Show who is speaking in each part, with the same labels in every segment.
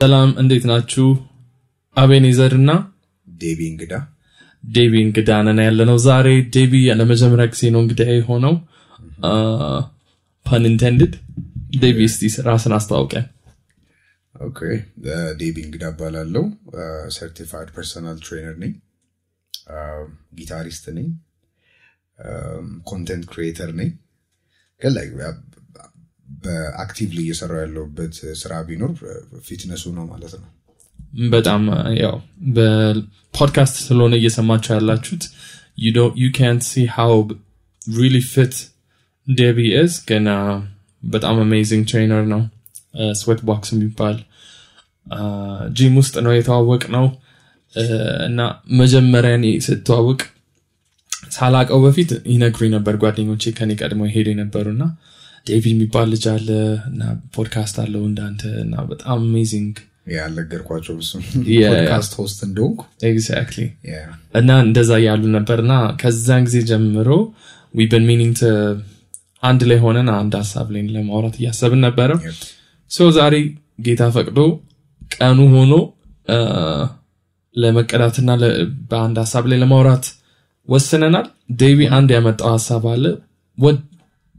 Speaker 1: ሰላም እንዴት ናችሁ? አቤኔዘር እና
Speaker 2: ዴቢ እንግዳ
Speaker 1: ዴቢ እንግዳ ነን ያለ ነው ዛሬ። ዴቢ ለመጀመሪያ ጊዜ ነው እንግዳ የሆነው pun intended። ዴቢ እስቲ ራስህን አስተዋውቀን።
Speaker 2: okay ዴቢ እንግዳ እባላለሁ certified personal trainer ነኝ ጊታሪስት ነኝ content creator ነኝ ግን በ actively እየሰራው ያለሁበት ስራ ቢኖር fitness ኡ ነው ማለት ነው።
Speaker 1: በጣም ያው በፖድካስት ስለሆነ እየሰማችሁ ያላችሁት ዩ ካንት ሲ ሃው ሪሊ ፊት ዴቢ ኢዝ ግን በጣም amazing trainer ነው. Sweat Box የሚባል ጂም ውስጥ ነው የተዋወቅነው እና መጀመሪያ እኔ ስተዋወቅ ሳላቀው በፊት ይነግሩኝ ነበር ጓደኞቼ ከኔ ቀድሞ ሄዱ የነበሩ እና ዴቢ የሚባል ልጅ አለ እና ፖድካስት አለው እንዳንተ እና በጣም amazing
Speaker 2: ያልነገርኳቸው. ፖድካስት ሆስት እንደሆንኩ exactly.
Speaker 1: እና እንደዛ ያሉ ነበር እና ከዛን ጊዜ ጀምሮ we've been meaning አንድ ላይ ሆነን አንድ ሀሳብ ላይ ለማውራት እያሰብን ነበረ ዛሬ ጌታ ፈቅዶ ቀኑ ሆኖ ለመቀዳትና በአንድ ሀሳብ ላይ ለማውራት ወስነናል ዴቪ አንድ ያመጣው ሀሳብ አለ ወድ-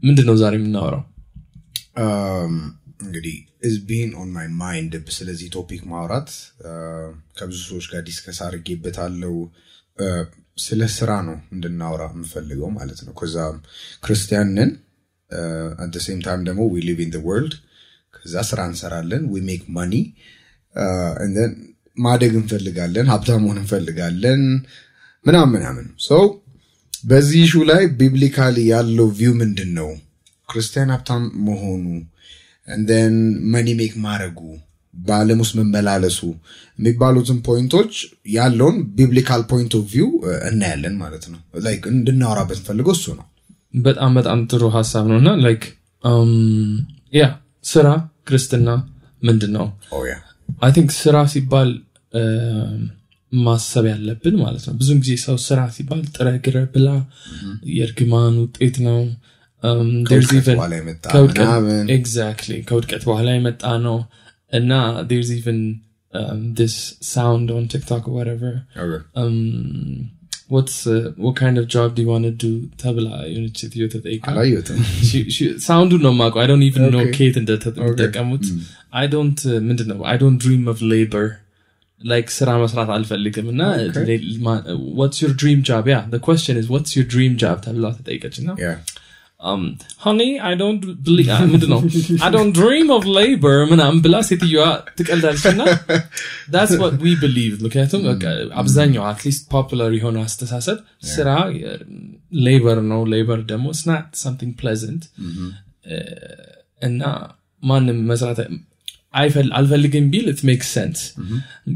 Speaker 1: ምንድን ነው ዛሬ የምናወራው?
Speaker 2: Um, እንግዲህ it's been on my mind ስለዚህ topic ማውራት uh, ከብዙ ሰዎች ጋር discuss አድርጌበታለው uh, ስለ ስራ ነው እንድናወራ የምፈልገው ማለት ነው። ከዛ ክርስቲያን ነን at same time ደግሞ we live in world ከዛ ስራ እንሰራለን we make money ማደግ እንፈልጋለን ሀብታም መሆን እንፈልጋለን። ምናምን ምናምን። ሰው በዚህ issue ላይ biblically ያለው view ምንድን ነው ክርስቲያን ሀብታም መሆኑ እንደን money make ማድረጉ በአለም ውስጥ መመላለሱ የሚባሉትን point ኦች ያለውን biblical point of view እናያለን ማለት ነው። like እንድናወራበት የምፈልገው እሱ ነው።
Speaker 1: በጣም በጣም ጥሩ ሀሳብ ነው እና like yeah ስራ ክርስትና ምንድን ነው I think ስራ ሲባል አ፣ ማሰብ ያለብን ማለት ነው። ብዙን ጊዜ ሰው ስራ ሲባል ጥረህ ግረህ ብላ የእርግማን ውጤት ነው።
Speaker 2: ከውድቀት በኋላ የመጣ
Speaker 1: ነው። እና even um, this sound on TikTok or whatever
Speaker 2: Okay.
Speaker 1: um, what's uh, what kind of job do you want to do ተብላ የሆነች ሴትዮ ተጠይቃ
Speaker 2: አላየሁትም።
Speaker 1: sound ኡ ነው ማውቀው I don't know
Speaker 2: Okay.
Speaker 1: ኬት እንደተጠቀሙት I don't ምንድን ነው I don't dream of labor like ስራ መስራት አልፈልግም እና what's your dream job yeah question is what's your dream job? ተብላ ተጠይቀች እና uh, ምንድን ነው don't dream of labor ምናምን ብላ ሴትዮዋ ትቀልዳለች እና that's what we believe. ምክንያቱም አብዛኛው at least popular የሆነ አስተሳሰብ ስራ labor ነው። labor ደግሞ something pleasant. Uh, እና ማንም መስራት አልፈልግም ቢል it makes sense.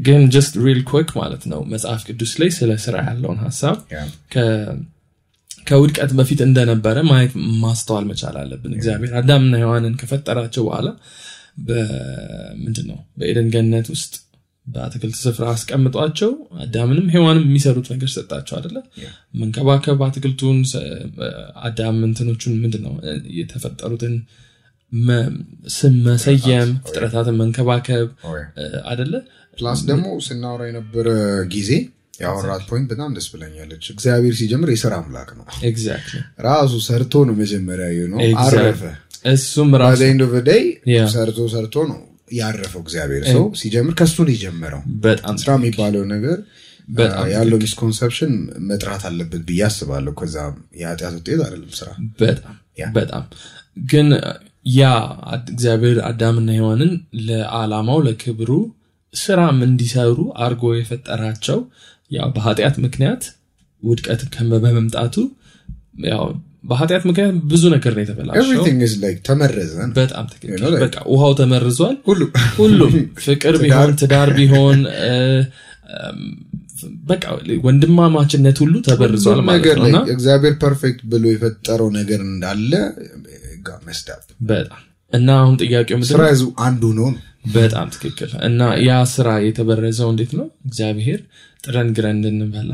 Speaker 1: ግን just real quick ማለት ነው መጽሐፍ ቅዱስ ላይ ስለ ስራ ያለውን ሀሳብ ከውድቀት በፊት እንደነበረ ማየት ማስተዋል መቻል አለብን። እግዚአብሔር አዳምና ሔዋንን ከፈጠራቸው በኋላ ምንድን ነው በኤደን ገነት ውስጥ በአትክልት ስፍራ አስቀምጧቸው አዳምንም ሔዋንም የሚሰሩት ነገር ሰጣቸው አደለ መንከባከብ አትክልቱን አዳም እንትኖቹን ምንድን ነው የተፈጠሩትን ስም መሰየም ፍጥረታትን መንከባከብ አደለ
Speaker 2: plus ደግሞ ስናወራ የነበረ ጊዜ ያወራናት point በጣም ደስ ብላኛለች። እግዚአብሔር ሲጀምር የስራ አምላክ ነው። ራሱ ሰርቶ ነው መጀመሪያ ነው. አረፈ።
Speaker 1: እሱም ራሱ.
Speaker 2: ሰርቶ ሰርቶ ነው ያረፈው እግዚአብሔር። ሰው ሲጀምር ከሱ ነው የጀመረው።
Speaker 1: በጣም
Speaker 2: ስራ የሚባለው ነገር ያለው misconception መጥራት አለበት ብዬ አስባለሁ። ከዛ የኃጢአት ውጤት አይደለም ስራ።
Speaker 1: በጣም በጣም ግን yeah እግዚአብሔር አዳምና ሔዋንን ለዓላማው ለክብሩ ስራም እንዲሰሩ አርጎ የፈጠራቸው ያው በኃጢአት ምክንያት ውድቀት በመምጣቱ ያው በኃጢአት ምክንያት ብዙ ነገር ነው የተበላሸው።
Speaker 2: ተመረዘ
Speaker 1: በጣም በቃ ውሃው ተመርዟል።
Speaker 2: ሁሉ
Speaker 1: ሁሉም ፍቅር ቢሆን ትዳር ቢሆን በቃ ወንድማማችነት ሁሉ ተበርዟል ማለት ነው
Speaker 2: እግዚአብሔር perfect ብሎ የፈጠረው ነገር እንዳለ መስዳብ
Speaker 1: በጣም እና አሁን ጥያቄው
Speaker 2: ስራ? ይዙ አንዱ ነው
Speaker 1: በጣም ትክክል እና ያ ስራ የተበረዘው እንዴት ነው? እግዚአብሔር ጥረን ግረን እንድንበላ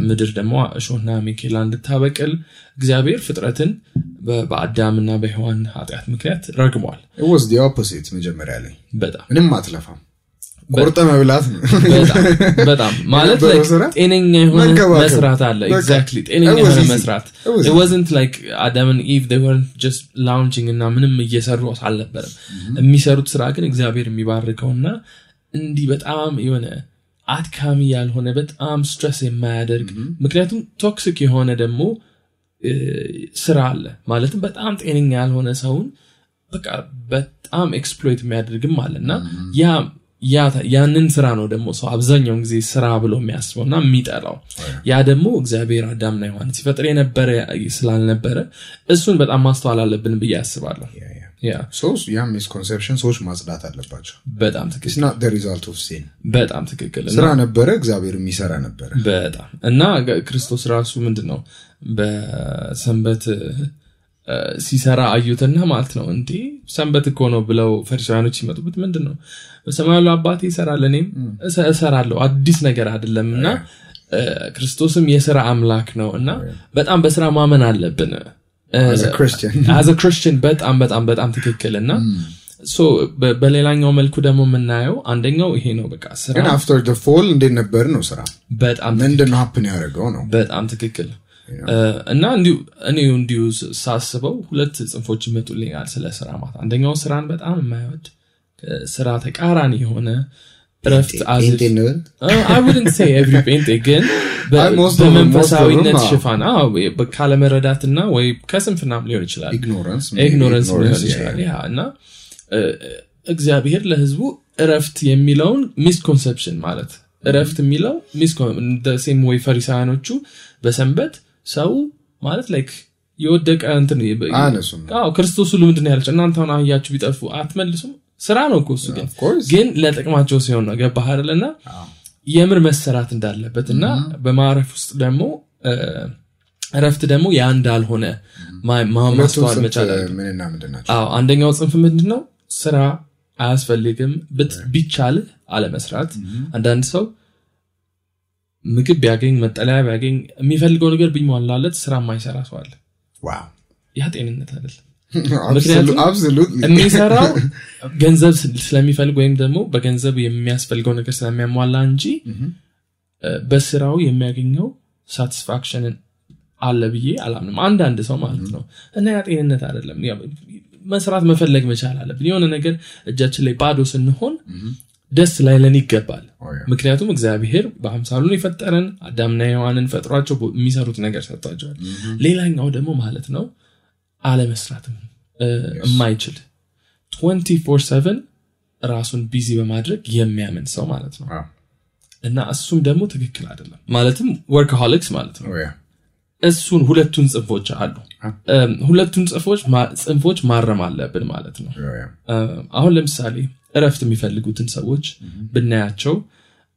Speaker 1: ምድር ደግሞ እሾህና ሚኬላ እንድታበቅል እግዚአብሔር ፍጥረትን በአዳምና በሔዋን ኃጢአት ምክንያት ረግሟል።
Speaker 2: was opposite መጀመሪያ ላይ።
Speaker 1: በጣም
Speaker 2: ምንም አትለፋም ቆርጠህ መብላት
Speaker 1: በጣም ማለት ጤነኛ የሆነ መስራት አለ። exactly ጤነኛ የሆነ. መስራት. and eve they weren't just lounging እና ምንም እየሰሩ አልነበረም። የሚሰሩት ስራ ግን እግዚአብሔር የሚባርከውና እንዲህ በጣም የሆነ አድካሚ ያልሆነ በጣም stress የማያደርግ ምክንያቱም toxic የሆነ ደግሞ ስራ አለ። ማለትም በጣም ጤነኛ ያልሆነ ሰውን በቃ በጣም exploit የሚያደርግም አለ እና ያ ያ- ያንን ስራ ነው ደግሞ ሰው አብዛኛውን ጊዜ ስራ ብሎ የሚያስበው እና የሚጠላው። ያ ደግሞ እግዚአብሔር አዳምና ሔዋንን ሲፈጥር የነበረ ስላልነበረ እሱን በጣም ማስተዋል አለብን ብዬ አስባለሁ. ያ
Speaker 2: misconception ሰዎች ማጽዳት አለባቸው።
Speaker 1: በጣም ትክክል።
Speaker 2: It's not the result of sin.
Speaker 1: በጣም ትክክል
Speaker 2: ስራ ነበረ እግዚአብሔር የሚሰራ ነበረ።
Speaker 1: በጣም እና ክርስቶስ ራሱ ምንድን ነው በሰንበት ሲሰራ አዩትና ማለት ነው። እንዴ ሰንበት እኮ ነው ብለው ፈሪሳውያኖች ሲመጡበት ምንድን ነው በሰማያዊ አባቴ ይሰራል እኔም እሰ- እሰራለሁ። አዲስ ነገር አይደለም እና ክርስቶስም የስራ አምላክ ነው እና በጣም በስራ ማመን አለብን።
Speaker 2: As a Christian.
Speaker 1: As a Christian በጣም በጣም በጣም ትክክል እና በሌላኛው መልኩ ደግሞ የምናየው አንደኛው ይሄ ነው። በቃ ስራ
Speaker 2: after fall እንዴት ነበር ነው ስራ?
Speaker 1: በጣም
Speaker 2: ምንድን happen ያደረገው ነው?
Speaker 1: በጣም ትክክል እና እንዲሁ እኔ እንዲሁ ሳስበው ሁለት ጽንፎች ይመጡልኛል ስለ ስራ ማለት አንደኛው ስራን በጣም የማይወድ ስራ ተቃራኒ የሆነ
Speaker 2: ጴንጤ
Speaker 1: say every ጴንጤ ግን በመንፈሳዊነት ሽፋን ካለመረዳትና ወይ ከስንፍናም ሊሆን ይችላል። ignorance ሊሆን ይችላል። እና እግዚአብሔር ለህዝቡ እረፍት የሚለውን misconception ማለት እረፍት የሚለው same ወይ ፈሪሳውያኖቹ በሰንበት ሰው ማለት like የወደቀ እንትን ክርስቶስ ሁሉ ምንድን ያላቸው እናንተ አሁን አህያችሁ ቢጠፉ አትመልሱም? ስራ ነው እኮ እሱ ግን
Speaker 2: Of course.
Speaker 1: ግን ለጥቅማቸው ሲሆን ነው። ገባህ አይደል? እና
Speaker 2: አዎ።
Speaker 1: የምር መሰራት እንዳለበት እና በማረፍ ውስጥ ደግሞ እረፍት ደግሞ ያ እንዳልሆነ ማስተዋል መቻል አንደኛው ጽንፍ ምንድን ነው? ስራ አያስፈልግም ቢቻልህ አለመስራት። አንዳንድ ሰው ምግብ ቢያገኝ መጠለያ ቢያገኝ የሚፈልገው ነገር ቢሟላለት ስራ የማይሰራ ሰው አለ። ያ ጤንነት አይደለም። ምክንያቱም የሚሰራው ገንዘብ ስለሚፈልግ ወይም ደግሞ በገንዘብ የሚያስፈልገው ነገር ስለሚያሟላ እንጂ በስራው የሚያገኘው ሳቲስፋክሽንን አለ ብዬ አላምንም። አንዳንድ ሰው ማለት ነው። እና ያ ጤንነት አይደለም። መስራት መፈለግ መቻል አለብን። የሆነ ነገር እጃችን ላይ ባዶ ስንሆን ደስ ላይለን ይገባል። ምክንያቱም እግዚአብሔር በአምሳሉን የፈጠረን አዳምና ሔዋንን ፈጥሯቸው የሚሰሩት ነገር ሰጥቷቸዋል። ሌላኛው ደግሞ ማለት ነው አለመስራትም የማይችል 24/7 ራሱን busy በማድረግ የሚያምን ሰው ማለት ነው። እና እሱም ደግሞ ትክክል አይደለም። ማለትም workaholics ማለት ነው። እሱን ሁለቱን ጽንፎች አሉ። ሁለቱን ጽንፎች ማረም አለብን ማለት ነው። እ፣ አሁን ለምሳሌ እረፍት የሚፈልጉትን ሰዎች ብናያቸው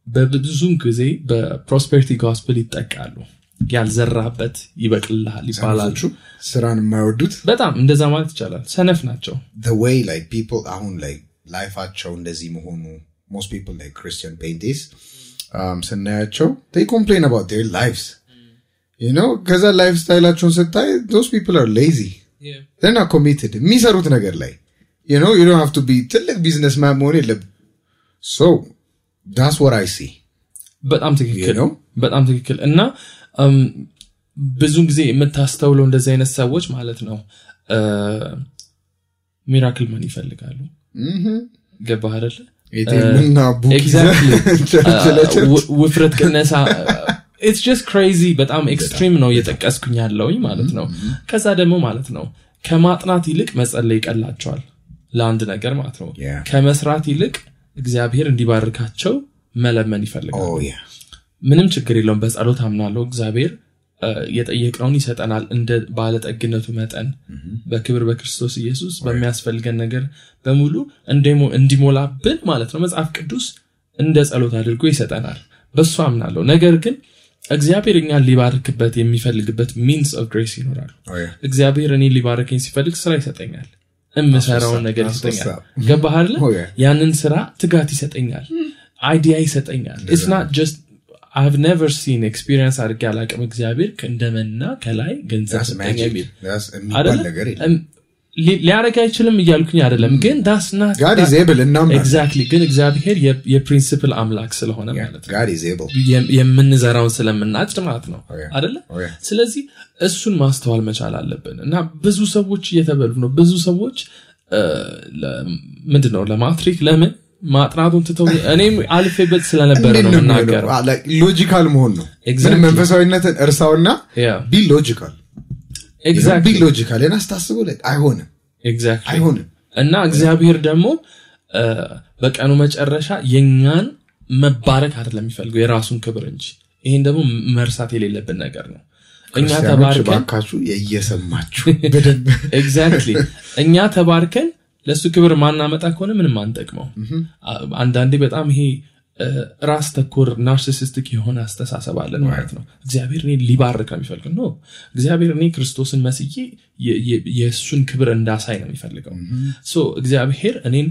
Speaker 1: በብዙም ጊዜ በ prosperity gospel ይጠቃሉ። ያልዘራበት ይበቅልሃል
Speaker 2: ሰነፎቹ ስራን የማይወዱት
Speaker 1: በጣም እንደዛ ማለት ይቻላል። ሰነፍ ናቸው።
Speaker 2: The way like people አሁን like life ኣቸው እንደዚህ መሆኑ most people like Christian ጴንጤs um, ስናያቸው they complain about their lives. You know? ከዛ life style ኣቸውን ስታይ those people are lazy. They're not committed. የሚሰሩት ነገር ላይ you know you don't have to be ትልቅ businessman መሆን የለብም so that's what I see.
Speaker 1: በጣም ትክክል? በጣም ትክክል እና እም፣ ብዙ ጊዜ የምታስተውለው እንደዚህ አይነት ሰዎች ማለት ነው miracle መን ይፈልጋሉ? ገባህ አይደለ? ውፍረት ቅነሳ it's just crazy በጣም extreme ነው እየጠቀስኩኝ ያለውኝ ማለት ነው። ከዛ ደግሞ ማለት ነው ከማጥናት ይልቅ መጸለይ ይቀላቸዋል ለአንድ ነገር ማለት ነው. ከመስራት ይልቅ እግዚአብሔር እንዲባርካቸው መለመን ይፈልጋል።
Speaker 2: Oh
Speaker 1: ምንም ችግር የለውም። በጸሎት አምናለሁ። እግዚአብሔር የጠየቅነውን ይሰጠናል እንደ ባለጠግነቱ መጠን። በክብር በክርስቶስ ኢየሱስ በሚያስፈልገን ነገር በሙሉ እንዲሞላብን ማለት ነው። መጽሐፍ ቅዱስ እንደ ጸሎት አድርጎ ይሰጠናል። በሱ አምናለሁ። ነገር ግን እግዚአብሔር እኛን ሊባርክበት የሚፈልግበት means of grace ይኖራል።
Speaker 2: Oh
Speaker 1: እግዚአብሔር እኔ ሊባረከኝ ሲፈልግ ስራ ይሰጠኛል የምሰራውን ነገር ይሰጠኛል. ገባህ አይደለ. ያንን ስራ ትጋት ይሰጠኛል idea ይሰጠኛል። not just I've never seen experience አድርጌ አላቅም እግዚአብሔር እንደመና ከላይ ገንዘብ ሰጠኝ የሚል
Speaker 2: that's
Speaker 1: አይደለ?
Speaker 2: የሚባል ነገር የለም
Speaker 1: እም፣ ሊ- ሊያደርግ አይችልም እያልኩኝ አይደለም። ግን that's not
Speaker 2: God is able እናምናለን
Speaker 1: exactly ግን እግዚአብሔር የ- principle አምላክ ስለሆነ ማለት ነው። የምንዘራውን ስለምናጭድ ማለት ነው።
Speaker 2: Oh.
Speaker 1: አደለ
Speaker 2: Oh.
Speaker 1: ስለዚህ እሱን ማስተዋል መቻል አለብን። እና ብዙ ሰዎች እየተበሉ ነው። ብዙ ሰዎች እ፣ ለ- ምንድን ነው ለማትሪክ ለምን? ማጥናቱን ትተው እኔም አልፌበት ስለነበረ ነው የምናገረው።
Speaker 2: logical መሆን ነው። መንፈሳዊነትን እርሳውና. be logical be
Speaker 1: exactly
Speaker 2: logical ና ስታስቡ ላይ አይሆንም. አይሆንም.
Speaker 1: እና እግዚአብሔር ደግሞ በቀኑ መጨረሻ የኛን መባረክ አይደለም የሚፈልገው የራሱን ክብር እንጂ። ይህን ደግሞ መርሳት የሌለብን ነገር ነው። እኛ
Speaker 2: ክርስቲያኖች
Speaker 1: ተባርከን
Speaker 2: ባካችሁ እየሰማችሁ
Speaker 1: exactly እኛ ተባርከን ለእሱ ክብር ማናመጣ ከሆነ ምንም አንጠቅመው አንዳንዴ በጣም ይሄ ራስ ተኮር narcissistic የሆነ አስተሳሰብ አለን ማለት ነው። እግዚአብሔር እኔ ሊባርክ ነው የሚፈልገው። no እግዚአብሔር እኔ ክርስቶስን መስዬ የእሱን ክብር እንዳሳይ ነው የሚፈልገው። እግዚአብሔር እኔን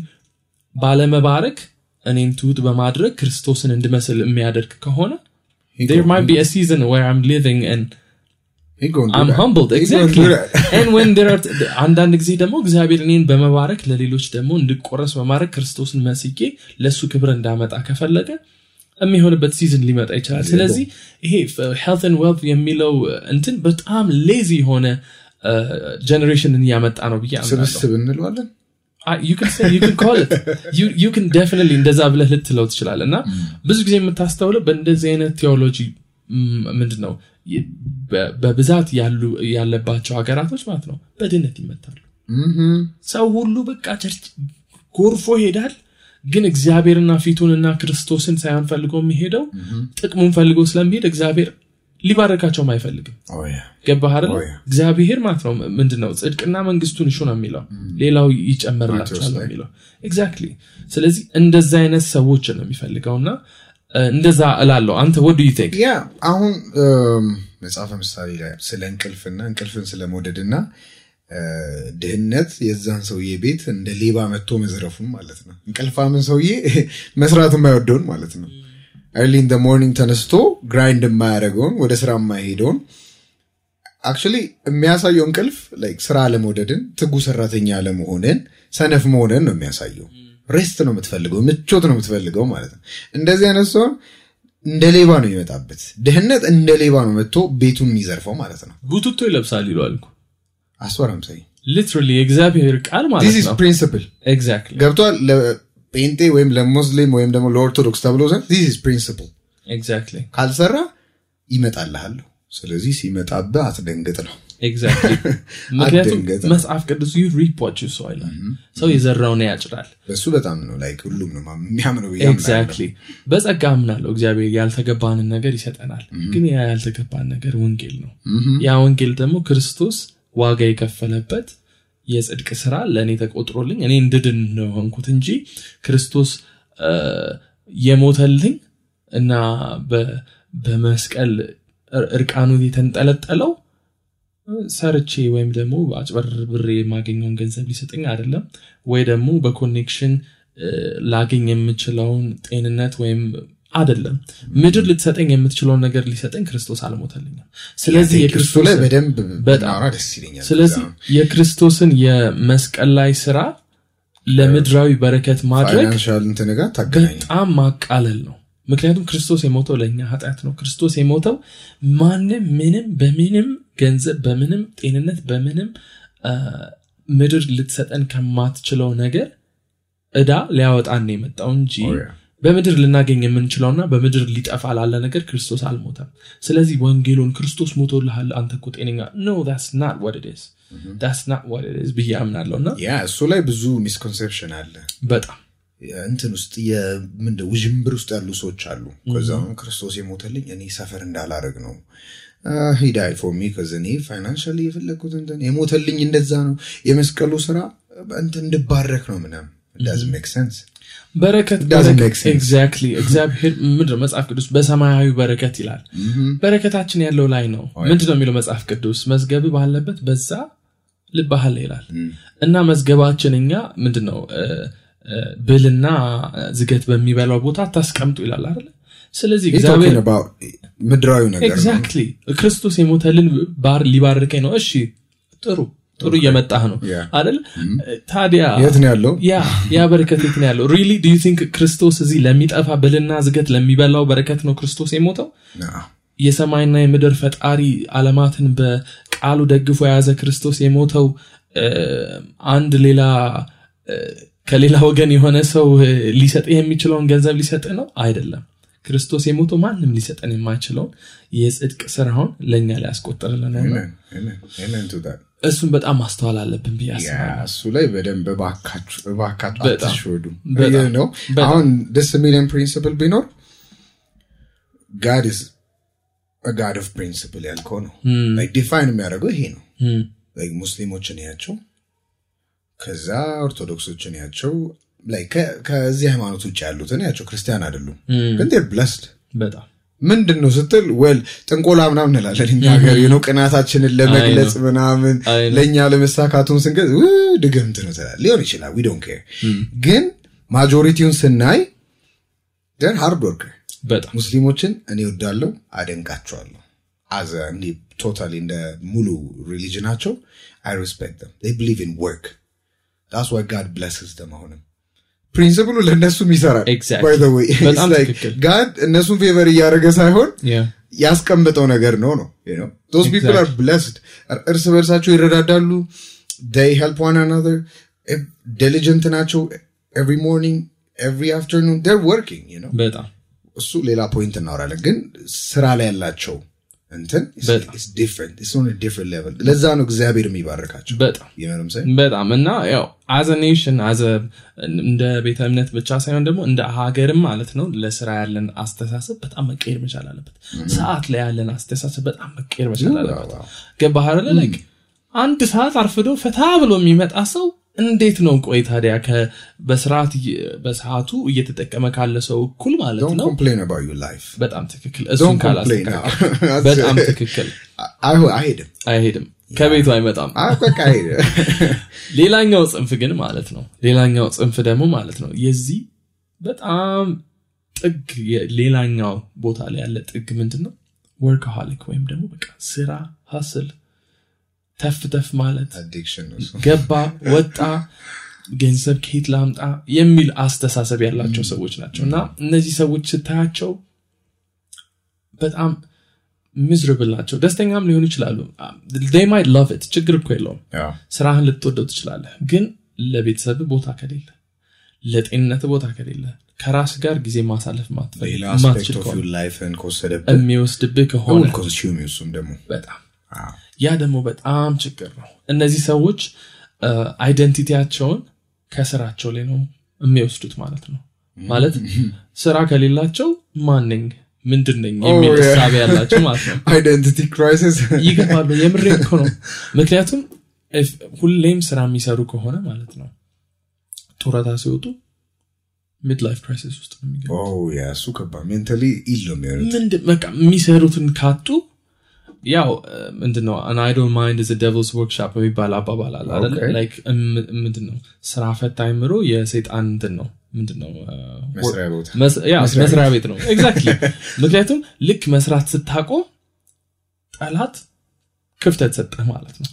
Speaker 1: ባለመባረክ እኔን ትሁት በማድረግ ክርስቶስን እንድመስል የሚያደርግ ከሆነ there might be a season where I'm living and Exactly
Speaker 2: do that.
Speaker 1: and when there are አንዳንድ ጊዜ ደግሞ እግዚአብሔር እኔን በመባረክ ለሌሎች ደግሞ እንድቆረስ በማድረግ ክርስቶስን መስጌ ለእሱ ክብር እንዳመጣ ከፈለገ የሚሆንበት ሲዝን ሊመጣ ይችላል። ስለዚህ ይሄ ን ዌልት የሚለው እንትን በጣም ሌዚ የሆነ ጀኔሬሽንን እያመጣ ነው ብዬ
Speaker 2: ስብስብ እንለዋለን?
Speaker 1: You can definitely እንደዛ ብለህ ልትለው ትችላል እና ብዙ ጊዜ የምታስተውለው በእንደዚህ አይነት ቴዎሎጂ ምንድን ነው በብዛት ያለባቸው ሀገራቶች ማለት ነው በድህነት ይመታሉ። ሰው ሁሉ በቃ church ጎርፎ ይሄዳል። ግን እግዚአብሔርና ፊቱንና ክርስቶስን ሳይሆን ፈልጎ የሚሄደው ጥቅሙን ፈልጎ ስለሚሄድ እግዚአብሔር ሊባረካቸውም አይፈልግም. ገባህ
Speaker 2: yeah.
Speaker 1: እግዚአብሔር ማለት ነው ምንድን ነው ጽድቅና መንግስቱን እሹ ነው የሚለው። ሌላው ይጨመርላቸዋል የሚለው። exactly ስለዚህ እንደዛ አይነት ሰዎችን ነው የሚፈልገው እና እ፣ እንደዛ እላለሁ። አንተ would you think
Speaker 2: yeah አሁን መጽሐፈ ምሳሌ ላይ ስለ እንቅልፍና እንቅልፍን እ፣ ድህነት የዛን ሰውዬ ቤት እንደ ሌባ መጥቶ መዝረፉን ማለት ነው። እንቅልፋምን ሰውዬ መስራት የማይወደውን ማለት ነው። early in morning ተነስቶ grind የማያደርገውን ወደ ስራ የማይሄደውን actually የሚያሳየው እንቅልፍ ስራ አለመውደድን ትጉ ሰራተኛ አለመሆንን ሰነፍ መሆንን ነው የሚያሳየው rest ነው የምትፈልገው ምቾት ነው የምትፈልገው ማለት ነው። እንደዚህ አይነት ሰው እንደ ሌባ ነው የሚመጣበት። ድህነት እንደ ሌባ ነው መጥቶ ቤቱን የሚዘርፈው ማለት ነው።
Speaker 1: ቡቱቶ ይለብሳል ይለዋል እኮ።
Speaker 2: አስወራም ሰይ
Speaker 1: literally የእግዚአብሔር ቃል ማለት ነው።
Speaker 2: principle
Speaker 1: exactly
Speaker 2: ገብቷል? ለጴንጤ ወይም ለሙስሊም ወይም ደግሞ ለኦርቶዶክስ ተብሎ ዘንድ this is principle
Speaker 1: exactly
Speaker 2: ካልሰራ ይመጣልሃለሁ ስለዚህ ሲመጣብህ አትደንግጥ ነው
Speaker 1: exactly ምክንያቱም መጽሐፍ ቅዱስ you you sow ይላል ሰው የዘራውን ያጭዳል።
Speaker 2: በሱ በጣም ነው like ሁሉም ነው የሚያምነው
Speaker 1: ኤግዛክትሊ በጸጋ አምናለሁ። እግዚአብሔር ያልተገባንን ነገር ይሰጠናል። ግን ያ ያልተገባን ነገር ወንጌል ነው። ያ ወንጌል ደግሞ ክርስቶስ ዋጋ የከፈለበት የጽድቅ ስራ ለእኔ ተቆጥሮልኝ እኔ እንድድን ነው ሆንኩት እንጂ ክርስቶስ የሞተልኝ እና በመስቀል እር- እርቃኑ የተንጠለጠለው ሰርቼ ወይም ደግሞ አጭበርብሬ የማገኘውን ገንዘብ ሊሰጠኝ አይደለም። ወይ ደግሞ በ connection ላገኝ የምችለውን ጤንነት ወይም አይደለም። ምድር ልትሰጠኝ የምትችለውን ነገር ሊሰጠኝ ክርስቶስ አልሞተልኝም። ስለዚህ
Speaker 2: take እሱ ላይ
Speaker 1: የክርስቶስ
Speaker 2: በደንብ
Speaker 1: በጣም።
Speaker 2: ብናወራ ደስ ይለኛል።
Speaker 1: ስለዚህ የክርስቶስን የመስቀል ላይ ስራ ለምድራዊ በረከት ማድረግ በጣም ማቃለል ነው። ምክንያቱም ክርስቶስ የሞተው ለእኛ ኃጢአት ነው። ክርስቶስ የሞተው ማንም ምንም በምንም ገንዘብ በምንም ጤንነት በምንም ምድር ልትሰጠን ከማትችለው ነገር እዳ ሊያወጣን ነው የመጣው እንጂ. በምድር ልናገኝ የምንችለውና በምድር ሊጠፋ ላለ ነገር ክርስቶስ አልሞተም። ስለዚህ ወንጌሉን ክርስቶስ ሞቶልሃል አንተ እኮ ጤነኛ ኖ ስ ናት ኢዝ ስ ናት ኢዝ ብዬ አምናለሁ እና
Speaker 2: ያ እሱ ላይ ብዙ ሚስኮንሴፕሽን አለ።
Speaker 1: በጣም
Speaker 2: እንትን ውስጥ የምንደ ውዥንብር ውስጥ ያሉ ሰዎች አሉ። ከዛም ክርስቶስ የሞተልኝ እኔ ሰፈር እንዳላረግ ነው ሂዳይ ፎር ሚ ከዚ እኔ ፋይናንሻሊ የፈለግኩት እንትን የሞተልኝ እንደዛ ነው። የመስቀሉ ስራ እንትን እንድባረክ ነው ምናም ዳዝ ሜክ ሰንስ
Speaker 1: በረከት. exactly እግዚአብሔር ምንድነው? መጽሐፍ ቅዱስ በሰማያዊ በረከት ይላል። በረከታችን ያለው ላይ ነው። ምንድነው የሚለው መጽሐፍ ቅዱስ? መዝገብ ባለበት በዛ አለ ይላል። እና መዝገባችን እኛ ምንድነው? እ፣ እ፣ ብልና ዝገት በሚበላው ቦታ አታስቀምጡ ይላል አይደለ? ስለዚህ እግዚአብሔር
Speaker 2: ምድራዊ ነገር
Speaker 1: ኤግዛክትሊ ክርስቶስ የሞተልን ባር ሊባርከኝ ነው። እሺ ጥሩ ጥሩ እየመጣህ ነው. አይደል? ታዲያ
Speaker 2: የት ነው ያለው?
Speaker 1: ያ ያ በረከት የት ነው ያለው? really do you think ክርስቶስ እዚህ ለሚጠፋ ብልና ዝገት ለሚበላው በረከት ነው ክርስቶስ የሞተው. የሰማይና የምድር ፈጣሪ አለማትን በቃሉ ደግፎ የያዘ ክርስቶስ የሞተው አንድ ሌላ ከሌላ ወገን የሆነ ሰው እ፣ ሊሰጥህ የሚችለውን ገንዘብ ሊሰጥህ ነው? አይደለም ክርስቶስ የሞተው ማንም ሊሰጠን የማይችለውን የጽድቅ ስራውን ለእኛ ሊያስቆጥርልን. እሱን በጣም ማስተዋል አለብን ብዬ አስባለሁ።
Speaker 2: እሱ ላይ በደንብ እባካችሁ አትሸወዱ ነው። አሁን ደስ የሚለን ፕሪንስፕል ቢኖር ጋድ ስ ጋድ ኦፍ ፕሪንስፕል ያልከው ነው። ዲፋይን የሚያደርገው ይሄ ነው። Like ሙስሊሞችን ያቸው ከዛ ኦርቶዶክሶችን ያቸው ከዚህ ሃይማኖት ውጭ ያሉትን ያቸው ክርስቲያን አይደሉም። ግን ር ብለስድ
Speaker 1: በጣም
Speaker 2: ምንድን ነው ስትል ወል ጥንቆላ ምናምን እንላለን እኛ ሀገር ነው ቅናታችንን ለመግለጽ ምናምን ለእኛ ለመሳካቱን ስንገዝ "ው፣ ድግምት ነው ትላለህ። ሊሆን ይችላል ዊ ዶንት ኬር ግን ማጆሪቲውን ስናይ ደር ሃርድ ወርክ
Speaker 1: በጣም
Speaker 2: ሙስሊሞችን እኔ ወዳለው አደንቃቸዋለሁ። አዘ እንዲህ ቶታሊ እንደ ሙሉ ሪሊጅናቸው አይ ሪስፔክት ብሊቭ ኢን ወርክ ዳስ ዋይ ጋድ ብለስስ ደም አሁንም ፕሪንስፕሉ ለእነሱም ይሰራል God እነሱን favor እያደረገ ሳይሆን ያስቀምጠው ነገር ነው ነው those people are blessed እርስ በርሳቸው ይረዳዳሉ they help one another diligent ናቸው every afternoon they're working you know
Speaker 1: በጣም
Speaker 2: እሱ ሌላ point እናወራለን ግን ስራ ላይ ያላቸው እንትን? ለዛ ነው እግዚአብሔር የሚባርካቸው።
Speaker 1: በጣም እና ያው as a nation as a እንደ ቤተ እምነት ብቻ ሳይሆን ደግሞ እንደ ሀገርም ማለት ነው ለስራ ያለን አስተሳሰብ በጣም መቀየር መቻል አለበት። ሰዓት ላይ ያለን አስተሳሰብ በጣም መቀየር መቻል አለበት። ገባህ አይደለ like አንድ ሰዓት አርፍዶ ፈታ ብሎ የሚመጣ ሰው እንዴት ነው? ቆይ ታዲያ በስርዓት በሰዓቱ እየተጠቀመ ካለ ሰው እኩል ማለት ነው?
Speaker 2: complain about your life.
Speaker 1: በጣም ትክክል። እሱን በጣም ትክክል።
Speaker 2: አይሄድም።
Speaker 1: አይሄድም። ከቤቱ አይመጣም። ሌላኛው ጽንፍ ግን ማለት ነው። ሌላኛው ጽንፍ ደግሞ ማለት ነው የዚህ በጣም ጥግ ሌላኛው ቦታ ላይ ያለ ጥግ ምንድን ነው ወርክሃሊክ ወይም ደግሞ በቃ ስራ ሀስል ተፍ ተፍ ማለት ገባ ወጣ ገንዘብ ከየት ላምጣ የሚል አስተሳሰብ ያላቸው ሰዎች ናቸው። እና እነዚህ ሰዎች ስታያቸው በጣም ሚዝርብል ናቸው። ደስተኛም ሊሆኑ ይችላሉ። They might love it. ችግር እኮ የለውም። ስራህን ልትወደው ትችላለህ። ግን ለቤተሰብ ቦታ ከሌለ ለጤንነት ቦታ ከሌለ ከራስ ጋር ጊዜ ማሳለፍ ማትፈልግ- ከሆነ የሚወስድብህ በጣም
Speaker 2: አዎ።
Speaker 1: ያ ደግሞ በጣም ችግር ነው። እነዚህ ሰዎች አይደንቲቲያቸውን ከስራቸው ላይ ነው የሚወስዱት ማለት ነው። ማለት ስራ ከሌላቸው ማንኝ ምንድን ነኝ? የሚል. እሳቤ ያላቸው ማለት ነው።
Speaker 2: identity crisis
Speaker 1: ይገባሉ። የምሬ እኮ ነው። ምክንያቱም ሁሌም ስራ የሚሰሩ ከሆነ ማለት ነው ጡረታ ሲወጡ ሚድ ላይፍ ክራይሲስ ውስጥ ነው የሚገቡት።
Speaker 2: እሱ ከባድ። mentally ill ነው
Speaker 1: የሚሰሩትን ካጡ ያው ምንድነው? an idle mind is devil's workshop የሚባል አባባል አለ አይደለ?
Speaker 2: Okay.
Speaker 1: Like, እም- ምንድነው? ስራ ፈታ አይምሮ የሰይጣን እንትን ነው። ምንድነው?
Speaker 2: መስሪያ
Speaker 1: ቤት። ነው። exactly ምክንያቱም ልክ መስራት ስታቆም ጠላት ክፍተት ሰጠህ ማለት ነው.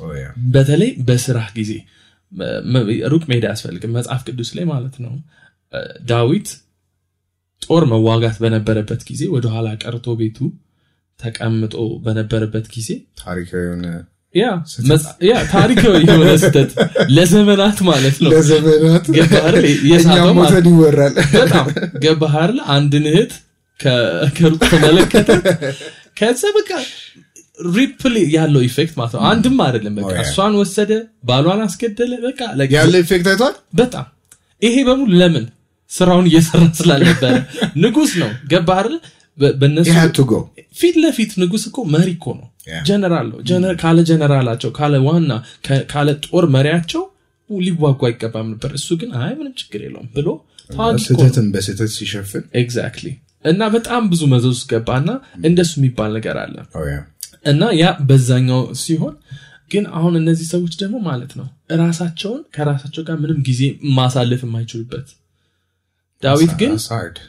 Speaker 1: በተለይ በስራህ ጊዜ። ሩቅ መሄድ አያስፈልግም። መጽሐፍ ቅዱስ ላይ ማለት ነው። ዳዊት ጦር መዋጋት በነበረበት ጊዜ ወደኋላ ቀርቶ ቤቱ ተቀምጦ በነበረበት ጊዜ?
Speaker 2: ታሪካዊ የሆነ
Speaker 1: ያ ታሪካዊ የሆነ ስህተት ለዘመናት ማለት ነው።
Speaker 2: ለዘመናት? ሞተን ይወራል።
Speaker 1: በጣም ገባህ አይደል? አንድን እህት ከሩቅ ተመለከተ። ከዛ በቃ ripple ያለው effect ማለት ነው። አንድም አይደለም በቃ. እሷን ወሰደ ባሏን አስገደለ በቃ like
Speaker 2: ያለ effect አይቷል?
Speaker 1: በጣም ይሄ በሙሉ ለምን ስራውን እየሰራ ስላልነበረ? ንጉስ ነው። ገባህ አይደል? በእነሱ. ፊት ለፊት ንጉስ እኮ መሪ እኮ ነው. ጀነራል ነው ካለ ጀነራላቸው ካለ ዋና ካለ ጦር መሪያቸው ሊዋጉ አይገባም ነበር እሱ ግን አይ ምንም ችግር የለውም ብሎ
Speaker 2: ስህተትን በስህተት ሲሸፍን
Speaker 1: exactly እና በጣም ብዙ መዘዝ ውስጥ ገባና እንደሱ የሚባል ነገር አለ
Speaker 2: Oh.
Speaker 1: እና ያ በዛኛው ሲሆን ግን አሁን እነዚህ ሰዎች ደግሞ ማለት ነው ራሳቸውን ከራሳቸው ጋር ምንም ጊዜ ማሳለፍ የማይችሉበት ዳዊት ግን.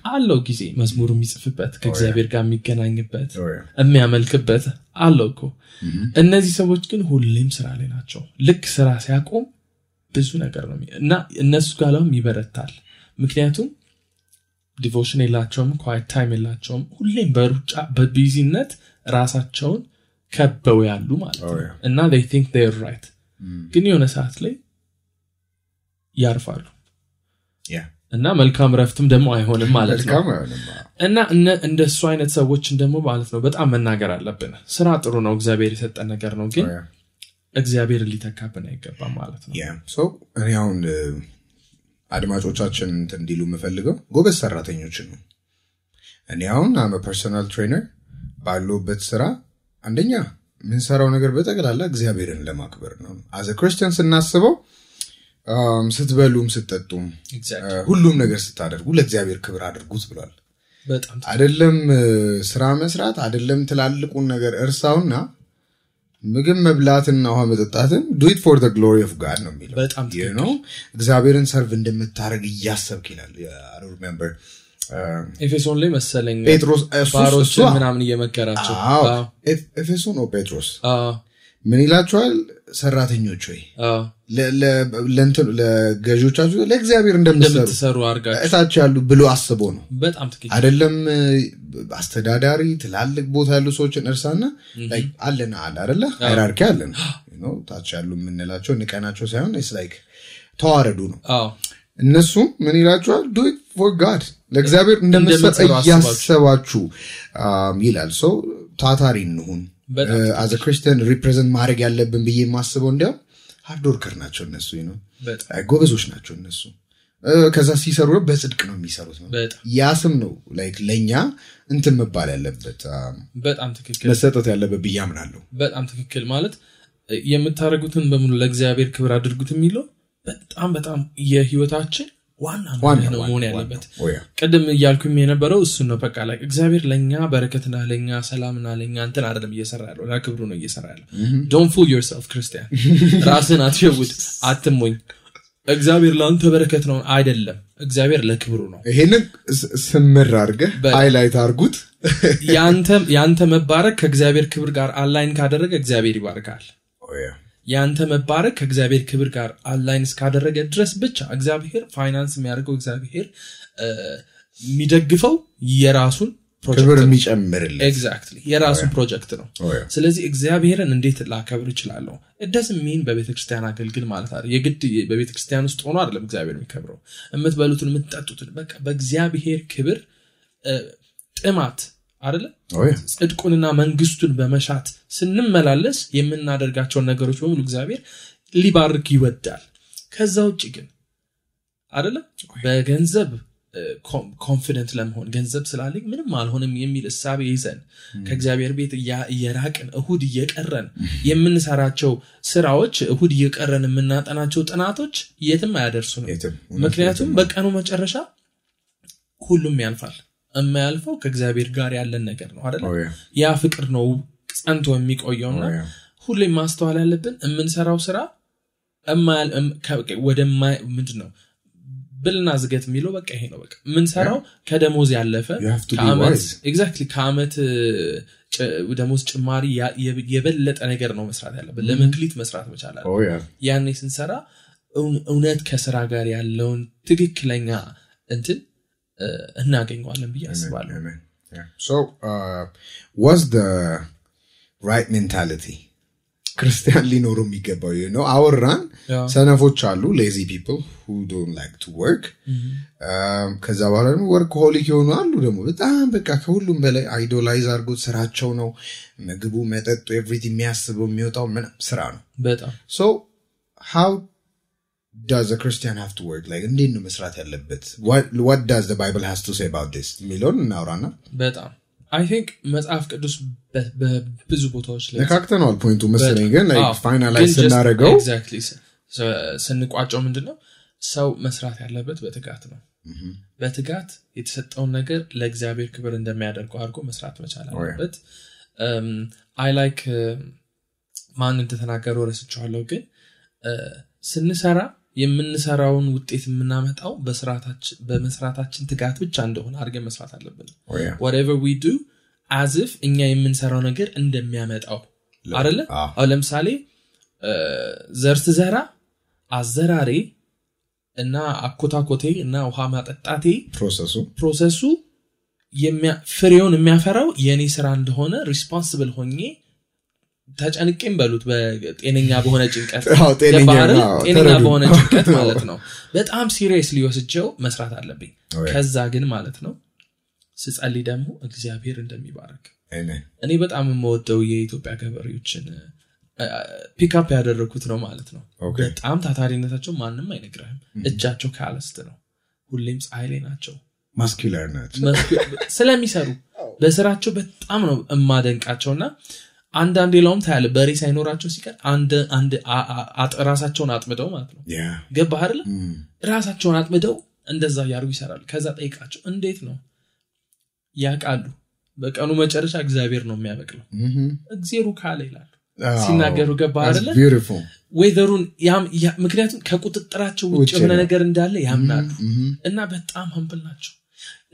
Speaker 1: አለው ጊዜ መዝሙር የሚጽፍበት ከእግዚአብሔር ጋር የሚገናኝበት. የሚያመልክበት አለው እኮ እነዚህ ሰዎች ግን ሁሌም ስራ ላይ ናቸው ልክ ስራ ሲያቆም ብዙ ነገር ነው እና እነሱ ጋርም ይበረታል ምክንያቱም devotion የላቸውም quiet time የላቸውም ሁሌም በሩጫ በ busyነት ራሳቸውን ከበው ያሉ ማለት ነው. እና think they're right ግን የሆነ ሰዓት ላይ ያርፋሉ. እና መልካም ረፍትም ደግሞ አይሆንም ማለት ነው እና እንደሱ አይነት ሰዎችን ደግሞ ማለት ነው በጣም መናገር አለብን ስራ ጥሩ ነው እግዚአብሔር የሰጠን ነገር ነው ግን. እግዚአብሔር ሊተካብን አይገባም ማለት ነው
Speaker 2: እኔ አሁን አድማጮቻችን እንዲሉ የምፈልገው ጎበዝ ሰራተኞችን ነው። እኔ አሁን I'm a personal trainer ባለሁበት ስራ አንደኛ የምንሰራው ነገር በጠቅላላ እግዚአብሔርን ለማክበር ነው። as a ክርስቲያን ስናስበው ስትበሉም ስትጠጡም ሁሉም ነገር ስታደርጉ ለእግዚአብሔር ክብር አድርጉት ብሏል። እ፣ ስራ መስራት አደለም ትላልቁን ነገር እርሳውና ምግብ መብላትና ውሃ መጠጣትን do it for glory of God ነው የሚለው። ነው እግዚአብሔርን serve እንደምታደረግ እያሰብክ ይላል። remember
Speaker 1: ኤፌሶን ላይ መሰለኝ
Speaker 2: ጴጥሮስ
Speaker 1: ምናምን እየመከራቸው
Speaker 2: ኤፌሶን ጴጥሮስ? ምን ይላቸዋል ሰራተኞች ወይ ለገዢዎቻችሁ ለእግዚአብሔር እንደምትሰሩ እታች ያሉ ብሎ አስቦ ነው።
Speaker 1: በጣም ትክክል።
Speaker 2: አይደለም አስተዳዳሪ ትላልቅ ቦታ ያሉ ሰዎችን እርሳና አለና አለ አደለ hierarchy አለን ታች ያሉ የምንላቸው ንቀናቸው ሳይሆን it's like ተዋረዱ ነው። እነሱም ምን ይላቸዋል? do for God ለእግዚአብሔር
Speaker 1: እንደምትሰሩ
Speaker 2: እያሰባችሁ ይላል። ሰው ታታሪ እንሁን።
Speaker 1: as
Speaker 2: a ክርስቲያን represent ማድረግ ያለብን ብዬ የማስበው እንዲያው hard worker ናቸው እነሱ ነው ጎበዞች ናቸው እነሱ። ከዛ ሲሰሩ በጽድቅ ነው የሚሰሩት ነው? ያ ስም ነው like ለእኛ እንትን መባል ያለበት
Speaker 1: በጣም ትክክል።
Speaker 2: መሰጠት ያለበት ብዬ አምናለሁ።
Speaker 1: በጣም ትክክል ማለት እ፣ የምታደርጉትን በሙሉ ለእግዚአብሔር ክብር አድርጉት የሚለው በጣም በጣም የህይወታችን ዋና ነው መሆን ያለበት። ቅድም እያልኩም የነበረው እሱን ነው። በቃ like እግዚአብሔር ለእኛ በረከትና ለእኛ ሰላምና ለእኛ እንትን አይደለም እየሰራ ያለው ለክብሩ ነው እየሰራ ያለው። don't fool yourself ክርስቲያን ራስን አትሸውድ አትሞኝ። እግዚአብሔር ለአንተ በረከት ነው አይደለም እግዚአብሔር ለክብሩ ነው።
Speaker 2: ይሄንን ስምር አድርገህ highlight አድርጉት።
Speaker 1: የአንተ- የአንተ መባረክ ከእግዚአብሔር ክብር ጋር align ካደረገ እግዚአብሔር ይባርካል የአንተ መባረክ ከእግዚአብሔር ክብር ጋር align እስካደረገ ድረስ ብቻ እግዚአብሔር ፋይናንስ የሚያደርገው እግዚአብሔር የሚደግፈው የራሱን
Speaker 2: ክብር
Speaker 1: ፕሮጀክት ነው
Speaker 2: የሚጨምርልን
Speaker 1: exactly የራሱን ፕሮጀክት ነው።
Speaker 2: yeah።
Speaker 1: ስለዚህ እግዚአብሔርን እንዴት ላከብር እችላለሁ? doesn't mean በቤተ ክርስቲያን አገልግል ማለት አለ የግድ በቤተ ክርስቲያን ውስጥ ሆኖ አይደለም እግዚአብሔር የሚከብረው። የምትበሉትን የምትጠጡትን በቃ በእግዚአብሔር ክብር ጥማት አደለ ጽድቁንና መንግስቱን በመሻት ስንመላለስ የምናደርጋቸውን ነገሮች በሙሉ እግዚአብሔር ሊባርክ ይወዳል። ከዛ ውጭ ግን አደለ በገንዘብ ኮንፊደንት ለመሆን ገንዘብ ስላለኝ ምንም አልሆንም የሚል እሳቤ ይዘን ከእግዚአብሔር ቤት እየራቅን እሁድ እየቀረን የምንሰራቸው ስራዎች እሁድ እየቀረን የምናጠናቸው ጥናቶች የትም
Speaker 2: የትም። እውነት
Speaker 1: ምክንያቱም በቀኑ መጨረሻ ሁሉም ያልፋል የማያልፈው ከእግዚአብሔር ጋር ያለን ነገር ነው አደለ
Speaker 2: ያ።
Speaker 1: ፍቅር ነው ጸንቶ የሚቆየውና ሁሌም ማስተዋል ያለብን የምንሰራው ስራ ወደማይ ምንድን ነው ብልና ዝገት የሚለው በቃ ይሄ ነው በቃ። የምንሰራው ከደሞዝ ያለፈ.
Speaker 2: exactly
Speaker 1: ከአመት ደሞዝ ጭማሪ የበለጠ ነገር ነው መስራት ያለብን። ለመክሊት መስራት መቻል ያኔ ስንሰራ እውነት ከስራ ጋር ያለውን ትክክለኛ እንትን እናገኘዋለን ብዬ አስባለሁ.
Speaker 2: So, uh, what's the right mentality? ክርስቲያን ሊኖረው የሚገባው ይህ ነው አወራን. ሰነፎች አሉ lazy people who don't like to work. ከዛ በኋላ ደግሞ workaholic የሆኑ አሉ ደግሞ በጣም በቃ ከሁሉም በላይ idolize አድርጎት ስራቸው ነው። ምግቡ መጠጡ everything የሚያስበው የሚወጣው ምናምን ስራ ነው።
Speaker 1: በጣም
Speaker 2: so how christian have to work? Like እንዴት ነው መስራት ያለበት? The bible has to say about this? የሚለውን እናውራና
Speaker 1: በጣም I think መጽሐፍ ቅዱስ በብዙ ቦታዎች ላይ
Speaker 2: ነካክተነዋል point ኡ መሰለኝ ግን
Speaker 1: finalize
Speaker 2: ስናደረገው
Speaker 1: ስንቋጨው ምንድን ነው ሰው መስራት ያለበት በትጋት ነው። በትጋት የተሰጠውን ነገር ለእግዚአብሔር ክብር እንደሚያደርገው አድርጎ መስራት መቻል
Speaker 2: yeah።
Speaker 1: አለበት። I like ማን እንደተናገረው ረስቸዋለሁ ግን ስንሰራ የምንሰራውን ውጤት የምናመጣው በመስራታችን ትጋት ብቻ እንደሆነ አድርገን መስራት አለብን። We do as if እኛ የምንሰራው ነገር እንደሚያመጣው አደለ
Speaker 2: አዎ።
Speaker 1: አሁን ለምሳሌ ዘር ስዘራ አዘራሬ እና አኮታኮቴ እና ውሃ ማጠጣቴ
Speaker 2: process
Speaker 1: ኡ? process ኡ ፍሬውን የሚያፈራው የእኔ ስራ እንደሆነ responsible ሆኜ ተጨንቄም በሉት በጤነኛ በሆነ ጭንቀት
Speaker 2: ጤነኛ
Speaker 1: ጤነኛ በሆነ ጭንቀት ማለት ነው። በጣም serious ሊ ወስጀው መስራት አለብኝ. ከዛ ግን ማለት ነው ስጸልይ ደግሞ እግዚአብሔር እንደሚባረክ. እኔ በጣም የምወደው የኢትዮጵያ ገበሬዎችን pick up ያደረግኩት ነው ማለት ነው. በጣም ታታሪነታቸው ማንም አይነግርህም። እጃቸው callused ነው። ሁሌም ፀሐይ ላይ ናቸው።
Speaker 2: muscular
Speaker 1: muscu- ስለሚሰሩ በስራቸው በጣም ነው እማደንቃቸውና አንዳንድ ሌላውም ታያለ በሬ ሳይኖራቸው ሲቀር አንድ ራሳቸውን አጥምደው ማለት ነው. ገባህ አይደለ. ራሳቸውን አጥምደው እንደዛ እያደርጉ ይሰራሉ ከዛ ጠይቃቸው እንዴት ነው ያውቃሉ በቀኑ መጨረሻ እግዚአብሔር ነው የሚያበቅለው. እግዜሩ ካለ ይላሉ ሲናገሩ
Speaker 2: that's
Speaker 1: አይደለ. ዌዘሩን ምክንያቱም ከቁጥጥራቸው ውጭ የሆነ ነገር እንዳለ ያምናሉ. እና በጣም humble ናቸው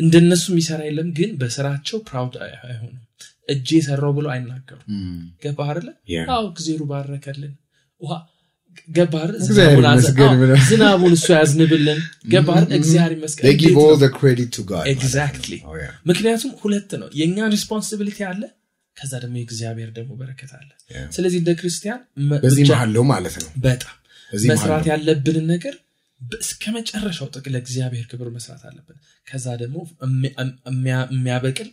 Speaker 1: እንደነሱ የሚሰራ የለም ግን በስራቸው proud አይ- እጄ የሰራው ብሎ አይናገሩም. ገባህ አይደለ
Speaker 2: Yeah.
Speaker 1: አዎ እግዜሩ ባረከልን ውሃ?
Speaker 2: እግዚአብሔር
Speaker 1: ዝናቡን
Speaker 2: ብለው።
Speaker 1: እሱ ያዝንብልን ገባህ አይደለ? እግዚአብሔር ይመስገን
Speaker 2: They give
Speaker 1: እንዴት
Speaker 2: all
Speaker 1: ነው?
Speaker 2: the credit to God.
Speaker 1: Exactly.
Speaker 2: Oh, yeah.
Speaker 1: ምክንያቱም ሁለት ነው የእኛ responsibility አለ ከዛ ደግሞ የእግዚአብሔር ደግሞ በረከት አለ. ስለዚህ እንደ ክርስቲያን
Speaker 2: ማለት ነው
Speaker 1: በጣም መስራት ያለብንን ነገር እስከ መጨረሻው ጥግ ለእግዚአብሔር ክብር መስራት አለብን ከዛ ደግሞ የሚያበቅል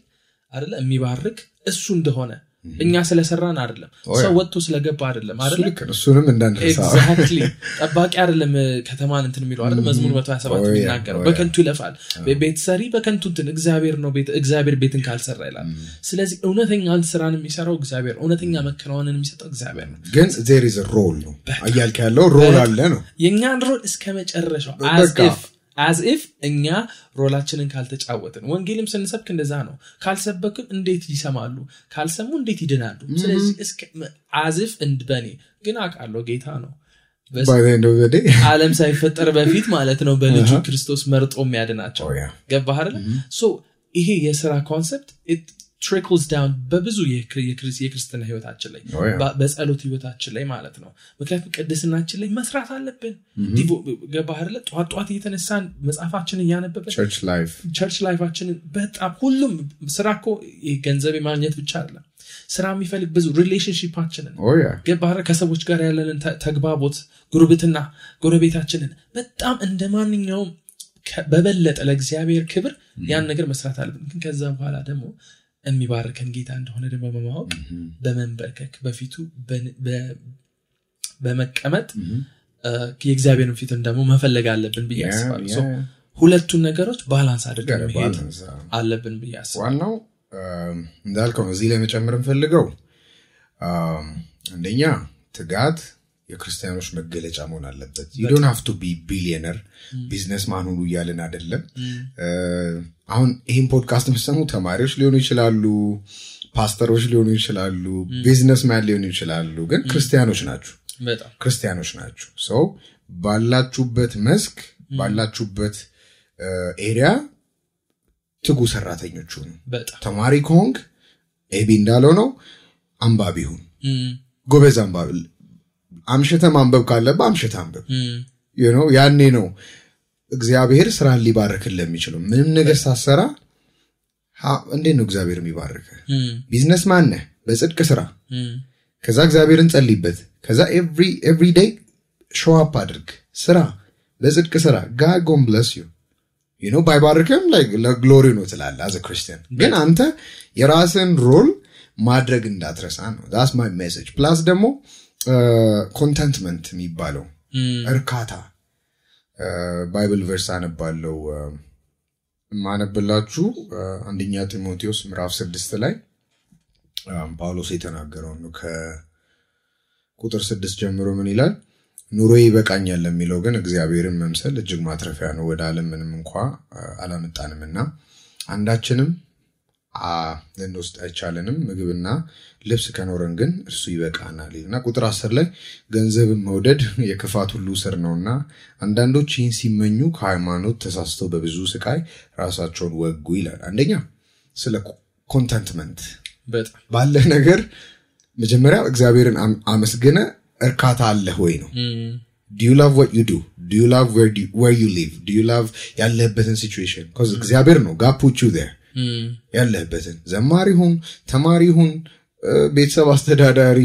Speaker 1: አደለ የሚባርክ እሱ እንደሆነ። እኛ ስለሰራን አይደለም. ሰው ወጥቶ ስለገባ አይደለም አይደለ?
Speaker 2: እሱንም እንዳንረሳ
Speaker 1: exactly ጠባቂ አይደለም ከተማን እንትን የሚለው አይደለ መዝሙር መቶ ሀያ ሰባት. የሚናገረው። በከንቱ ይለፋል። ቤት ሰሪ በከንቱ እንትን እግዚአብሔር ነው ቤት- እግዚአብሔር ቤትን ካልሰራ ይላል። ስለዚህ እውነተኛን ስራን የሚሰራው እግዚአብሔር እውነተኛ መከናወንን የሚሰጠው እግዚአብሔር ነው።
Speaker 2: ግን their role ነው። እያልክ ያለው role አለ ነው።
Speaker 1: የእኛን role እስከ መጨረሻው
Speaker 2: በቃ።
Speaker 1: as if እኛ role ኣችንን ካልተጫወትን ወንጌልም ስንሰብክ እንደዛ ነው። ካልሰበክን እንዴት ይሰማሉ? ካልሰሙ እንዴት ይድናሉ? ስለዚህ as if በኔ ግን አውቃለሁ ጌታ ነው። በስ-
Speaker 2: By the end of the day.
Speaker 1: ዓለም ሳይፈጠር በፊት ማለት ነው በልጁ ክርስቶስ መርጦ የሚያድናቸው።
Speaker 2: Oh.
Speaker 1: ገባህ አይደለ? ይሄ የስራ concept trickles down በብዙ የክር- የክርስ- የክርስትና ህይወታችን ላይ
Speaker 2: Oh,
Speaker 1: በጸሎት ህይወታችን ላይ ማለት ነው። ምክንያቱም ቅድስናችን ላይ መስራት አለብን። devo- ገባህ አይደለ? ጠዋት ጠዋት እየተነሳን መጽሐፋችንን እያነበበን.
Speaker 2: church life
Speaker 1: ኣችንን በጣም ሁሉም ስራ እኮ ገንዘብ የማግኘት ብቻ አይደለም። ስራ የሚፈልግ ብዙ relationship
Speaker 2: ኣችንን Oh.
Speaker 1: ገባህ ከሰዎች ጋር ያለንን ተግባቦት ጉርብትና ጎረቤታችንን በጣም እንደ ማንኛውም በበለጠ ለእግዚአብሔር ክብር ያን ነገር መስራት አለብን። ግን ከዛ በኋላ ደግሞ የሚባርከን ጌታ እንደሆነ ደግሞ በማወቅ በመንበርከክ በፊቱ በመቀመጥ የእግዚአብሔርን ፊትን ደግሞ መፈለግ አለብን ብዬ አስባለሁ። ሁለቱን ነገሮች balance አድርገን መሄድ አለብን ብዬ አስባለሁ።
Speaker 2: ዋናው እንዳልከው ነው። እዚህ ላይ መጨመር አንደኛ ትጋት የክርስቲያኖች መገለጫ መሆን አለበት። you don't have to be billionaire businessman ሁሉ እያልን አይደለም። አሁን ይህን ፖድካስት የምሰሙ ተማሪዎች ሊሆኑ ይችላሉ ፓስተሮች ሊሆኑ ይችላሉ businessman ሊሆኑ ይችላሉ ግን ክርስቲያኖች ናችሁ። ክርስቲያኖች ናችሁ። ሰው ባላችሁበት መስክ ባላችሁበት area ትጉ ሰራተኞች ሁኑ። ተማሪ ከሆንክ ኤቢ እንዳለው ነው አንባቢ ሁን። ጎበዝ አንባቢ አምሽተ ማንበብ ካለብህ አምሽተ You know፣ ያኔ ነው እግዚአብሔር ስራን ሊባርክን ለሚችለው ምንም ነገር ሳሰራ እንዴት ነው እግዚአብሔር የሚባርክ businessman ነህ በጽድቅ ስራ። ከዛ እግዚአብሔርን ጸልይበት ከዛ every day show up አድርግ። ስራ በጽድቅ ስራ። God gon' bless you know ባይባርክም ለ glory ነው ትላለ as a Christian ግን አንተ የራስን role ማድረግ እንዳትረሳ ነው። that's my message plus ደግሞ contentment የሚባለው እርካታ። Bible verse አነባለው ማነብላችሁ አንደኛ ጢሞቴዎስ ምዕራፍ ስድስት ላይ ጳውሎስ የተናገረው ነው። ከቁጥር ስድስት ጀምሮ ምን ይላል? ኑሮ ይበቃኛል ለሚለው ግን እግዚአብሔርን መምሰል እጅግ ማትረፊያ ነው። ወደ ዓለም ምንም እንኳ አላመጣንምና አንዳችንም ልንወስድ አይቻለንም። ምግብና ልብስ ከኖረን ግን እርሱ ይበቃናል እና ቁጥር አስር ላይ ገንዘብን መውደድ የክፋት ሁሉ ስር ነውና አንዳንዶች ይህን ሲመኙ ከሃይማኖት ተሳስተው በብዙ ስቃይ ራሳቸውን ወጉ ይላል። አንደኛ ስለ
Speaker 1: contentment
Speaker 2: ባለህ ነገር መጀመሪያ እግዚአብሔርን አመስግነ እርካታ አለህ ወይ ነው?
Speaker 1: እም፣
Speaker 2: do you love what you do? Do you love where, do you, where you live? Do you love ያለህበትን situation? Because እግዚአብሔር ነው። God put you there.
Speaker 1: እም፣
Speaker 2: ያለህበትን ዘማሪ ሁን ተማሪ ሁን ቤተሰብ አስተዳዳሪ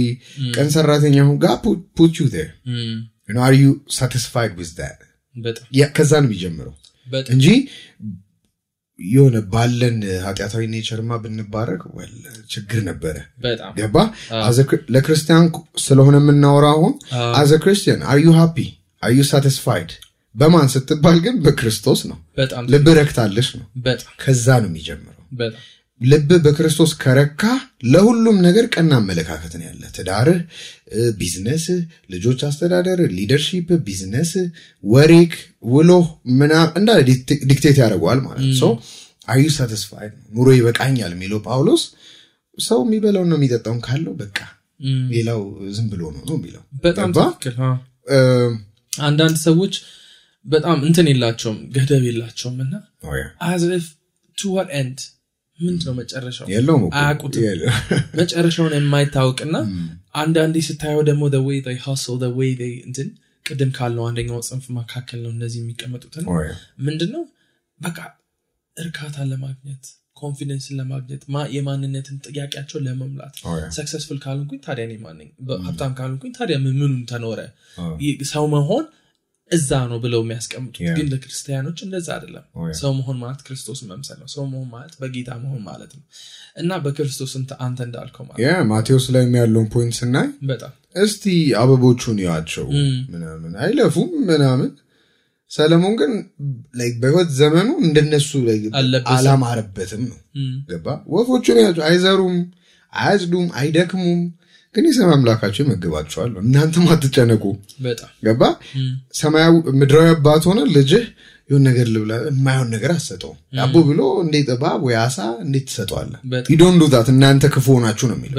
Speaker 2: ቀን ሰራተኛ ሁን are you satisfied with that
Speaker 1: በጣም
Speaker 2: ያ ከዛ ነው የሚጀምረው እንጂ የሆነ ባለን ኃጢአታዊ ኔቸርማ ብንባረክ ችግር ነበረ። ገባ? ለክርስቲያን ስለሆነ የምናወራ አሁን as a Christian are you happy? are you satisfied በማን ስትባል ግን በክርስቶስ ነው። ልብ ረክታለሽ ነው። ከዛ ነው የሚጀምረው። ልብ በክርስቶስ ከረካ ለሁሉም ነገር ቀና አመለካከት ነው ያለ። ትዳርህ እ፣ ቢዝነስህ ልጆች አስተዳደር leadership business work ውሎ ምናምን እንዳለ dicta- dictate ያደርገዋል ማለት ሰው are you satisfied ኑሮ ይበቃኛል የሚለው ጳውሎስ ሰው የሚበላውን ነው የሚጠጣውን ካለው በቃ ሌላው ዝም ብሎ ነው ነው የሚለው።
Speaker 1: በጣም አንዳንድ ሰዎች በጣም እንትን የላቸውም ገደብ የላቸውም እና to what end? ምንድን ነው መጨረሻው
Speaker 2: የለ-
Speaker 1: መጨረሻውን የማይታወቅና አንዳንዴ ስታየው ደግሞ the way they እንትን ቅድም ካልነው አንደኛው ጽንፍ መካከል ነው እነዚህ የሚቀመጡትን
Speaker 2: oh yeah፣
Speaker 1: ምንድን ነው በቃ እርካታን ለማግኘት confidence ን ለማግኘት የማንነትን ጥያቄያቸውን ለመሙላት።
Speaker 2: oh yeah፣
Speaker 1: successful ካልንኩኝ ታዲያ እኔ ማን ነኝ? በ- ሀብታም ካልንኩኝ ታዲያ ምኑን ተኖረ? ሰው መሆን እዛ ነው ብለው የሚያስቀምጡት. ግን ለክርስቲያኖች እንደዛ አይደለም።
Speaker 2: Oh.
Speaker 1: ሰው መሆን ማለት ክርስቶስ መምሰል ነው። ሰው መሆን ማለት በጌታ መሆን ማለት ነው። እና በክርስቶስ አንተ እንዳልከው ማለት
Speaker 2: ማቴዎስ ላይ ያለውን point ስናይ
Speaker 1: በጣም
Speaker 2: እስቲ አበቦቹን እያቸው ምናምን አይለፉም ምናምን። ሰለሞን ግን like በህይወት ዘመኑ እንደነሱ አላማረበትም ነው። ገባ ወፎቹን ያቸው አይዘሩም አያጭዱም አይደክሙም ግን የሰማይ አምላካቸው ይመግባቸዋል እናንተም አትጨነቁ። ገባ? ሰማያዊ ምድራዊ አባት ሆነ ልጅህ የሆን ነገር ልብላ የማይሆን ነገር አትሰጠውም። ዳቦ ብሎ እንዴት እባብ ወይ አሳ እንዴት ትሰጠዋለህ?
Speaker 1: በጣም
Speaker 2: ሂዶን ዱታት እናንተ ክፉ ሆናችሁ ነው የሚለው።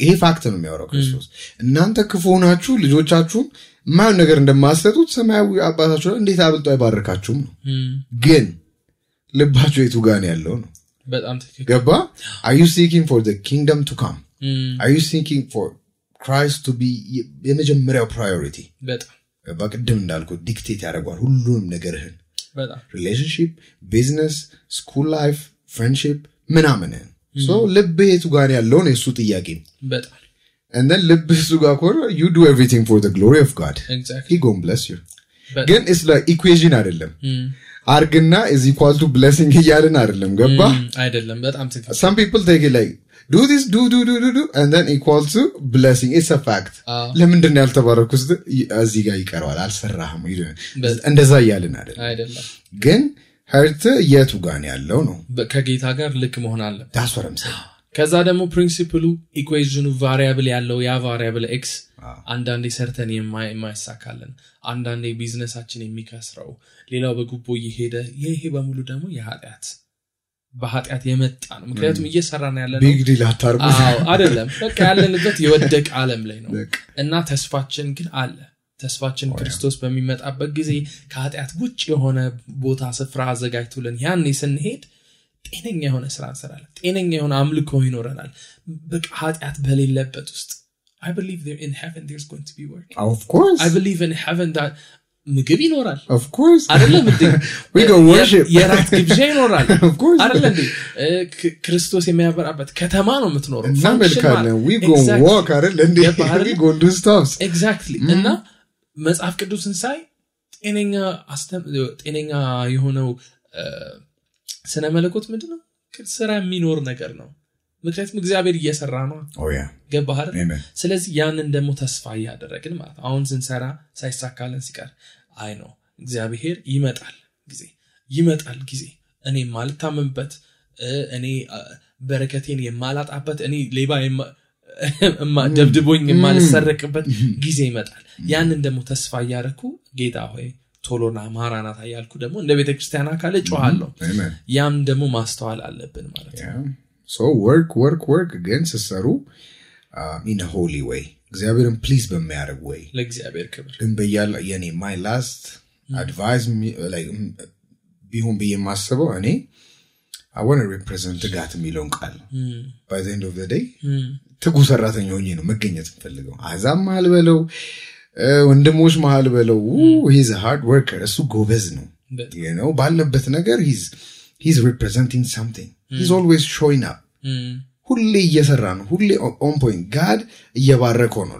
Speaker 2: ይሄ fact ነው የሚያወራው ክርስቶስ። እናንተ ክፉ ሆናችሁ ልጆቻችሁን የማይሆን ነገር እንደማትሰጡት ሰማያዊ አባታችሁ እንዴት አብልጦ አይባርካችሁም ነው። ግን ልባችሁ የቱ ጋር ነው ያለው ነው? ገባ? are you seeking for kingdom to
Speaker 1: come
Speaker 2: are you seeking for Christ to be የመጀመሪያው priority
Speaker 1: በጣም
Speaker 2: ገባ ቅድም እንዳልኩት dictate ያደርገዋል ሁሉንም ነገርህን። relationship business school life friendship ምናምንህን so ልብህ የቱ ጋር ነው ያለው ነው የእሱ ጥያቄ? then ልብህ እሱ ጋር ከሆነ the glory of God.
Speaker 1: exactly
Speaker 2: He gon' bless you.
Speaker 1: በጣም
Speaker 2: ግን like equation አይደለም.
Speaker 1: እም፣
Speaker 2: አርግና is equal to blessing እያልን አይደለም። ገባ
Speaker 1: እም፣ አይደለም። በጣም
Speaker 2: people take it like do this do do do do do and then equal to blessing. It's a fact.
Speaker 1: አዎ።
Speaker 2: ለምንድን ነው ያልተባረኩ ስትል ይ- እዚህ ጋር ይቀረዋል። አልሰራህም እንደዛ እያልን አይደለም። ግን heart የቱ ነው ያለው ነው?
Speaker 1: ከጌታ ጋር ልክ መሆን አለ
Speaker 2: saying.
Speaker 1: ከዛ ደግሞ principle ኡ equation ኡ variable ያለው ያ variable x አንዳንዴ ሰርተን የማይ- የማይሳካልን አንዳንዴ ቢዝነሳችን የሚከስረው ሌላው በጉቦ እየሄደ ይሄ በሙሉ ደግሞ የኃጢአት በኃጢአት የመጣ ነው። ምክንያቱም እየሰራን ያለ ነው
Speaker 2: big deal አታርጉ።
Speaker 1: አዎ አይደለም። በቃ ያለንበት የወደቀ ዓለም ላይ ነው። እና ተስፋችን ግን አለ። ተስፋችን ክርስቶስ በሚመጣበት ጊዜ ከኃጢአት ውጭ የሆነ ቦታ ስፍራ አዘጋጅቶልን ያኔ ስንሄድ ጤነኛ የሆነ ስራ እንሰራለን። ጤነኛ የሆነ አምልኮ ይኖረናል። በቃ ኃጢአት በሌለበት ውስጥ I believe there in heaven there's going to be work.
Speaker 2: of course.
Speaker 1: I believe in heaven that ምግብ ይኖራል።
Speaker 2: Of course.
Speaker 1: አይደለም እንዴ?
Speaker 2: We go worship.
Speaker 1: የ- የራት ግብዣ ይኖራል። እንዴ? ክ- ክርስቶስ የሚያበራበት ከተማ ነው የምትኖረው።
Speaker 2: እናመልካለን we go walk አይደል እንዴ?
Speaker 1: ገባህ አይደል?
Speaker 2: we go do stuff
Speaker 1: exactly እና መጽሐፍ ቅዱስን ሳይ ጤነኛ የሆነው ስነ መለኮት ምንድነው? ስራ የሚኖር ነገር ነው ምክንያቱም እግዚአብሔር እየሰራ ነው።
Speaker 2: Oh yeah.
Speaker 1: ገባህ አይደል?
Speaker 2: amen.
Speaker 1: ስለዚህ ያንን ደግሞ ተስፋ እያደረግን ማለት አሁን ስንሰራ ሳይሳካልን ሲቀር አይ ነው እግዚአብሔር ይመጣል ጊዜ ይመጣል ጊዜ። እኔ የማልታመምበት እ፣ እኔ በረከቴን የማላጣበት እኔ ሌባ ደብድቦኝ የማልሰረቅበት ጊዜ ይመጣል። ያንን ደግሞ ተስፋ እያደረኩ ጌታ ሆይ ቶሎና ማራናታ እያልኩ ደግሞ እንደ ቤተክርስቲያን አካል እጮሃለሁ።
Speaker 2: Amen.
Speaker 1: ያም ደግሞ ማስተዋል አለብን ማለት ነው
Speaker 2: So work, work, work ግን ስትሰሩ in holy ወይ እግዚአብሔርን please በሚያደርግ ወይ
Speaker 1: ለእግዚአብሔር ክብር
Speaker 2: ግን በያለ የኔ my last advice ቢሆን ብዬ የማስበው እኔ I wanna represent ትጋት የሚለውን ቃል ነው by the end of day ትጉ ሰራተኛ ሆኜ ነው መገኘት የምፈልገው። አሕዛብ መሀል በለው ወንድሞች መሀል በለው። he's hard worker እሱ ጎበዝ ነው። know፣ ባለበት ነገር he's representing something he's always showing
Speaker 1: up.
Speaker 2: ሁሌ እየሰራ ነው። ሁሌ on point God እየባረከው ነው።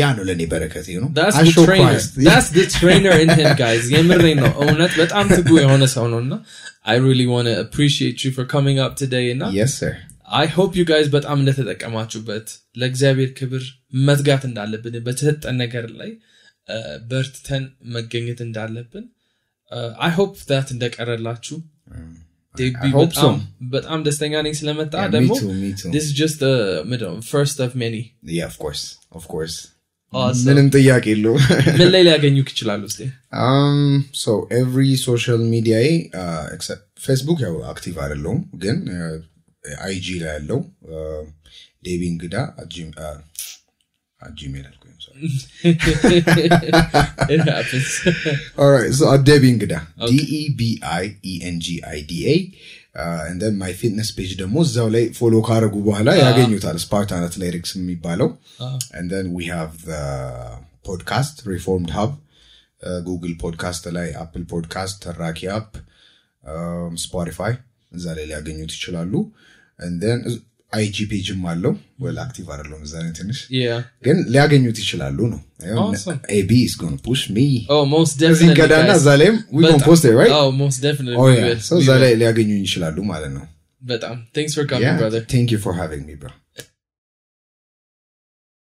Speaker 2: ያ ነው ለእኔ በረከት ነው.
Speaker 1: የምሬን ነው እውነት በጣም ትጉ የሆነ ሰው ነው እና really want to appreciate you for coming up today እና I hope you guys በጣም እንደተጠቀማችሁበት ለእግዚአብሔር ክብር መትጋት እንዳለብን በተሰጠን ነገር ላይ በርትተን መገኘት እንዳለብን I hope that እንደቀረላችሁ
Speaker 2: hope
Speaker 1: በጣም ደስተኛ ነኝ ስለመጣ ደግሞ
Speaker 2: course of course
Speaker 1: Awesome.
Speaker 2: ምንም ጥያቄ የለው
Speaker 1: ምን ላይ ሊያገኙ ይችላሉ
Speaker 2: um social media uh, except facebook ያው active አይደለሁም ግን IG ላይ ያለው ዴቢ እንግዳ Gmail uh, Debbie Ngida. D-E-B-I-E-N-G-I-D-A. Uh, and then my fitness page ደግሞ እዛው ላይ follow ካረጉ በኋላ ያገኙታል Spartan Athletics የሚባለው have the podcast reformed hub uh, google podcast ላይ apple podcast ተራኪ አፕ ስፖቲፋይ እዛ ላይ ሊያገኙት ይችላሉ አይጂ ፔጅም አለው ወል አክቲቭ አይደለሁም እዛ ላይ ትንሽ ግን ሊያገኙት ይችላሉ ነው. ኤቢ
Speaker 1: oh
Speaker 2: እዚህ ገዳና
Speaker 1: guys.
Speaker 2: እዛ ላይም
Speaker 1: oh
Speaker 2: oh እዛ
Speaker 1: will.
Speaker 2: ላይ ሊያገኙኝ ይችላሉ ማለት ነው
Speaker 1: በጣም
Speaker 2: you for having me bro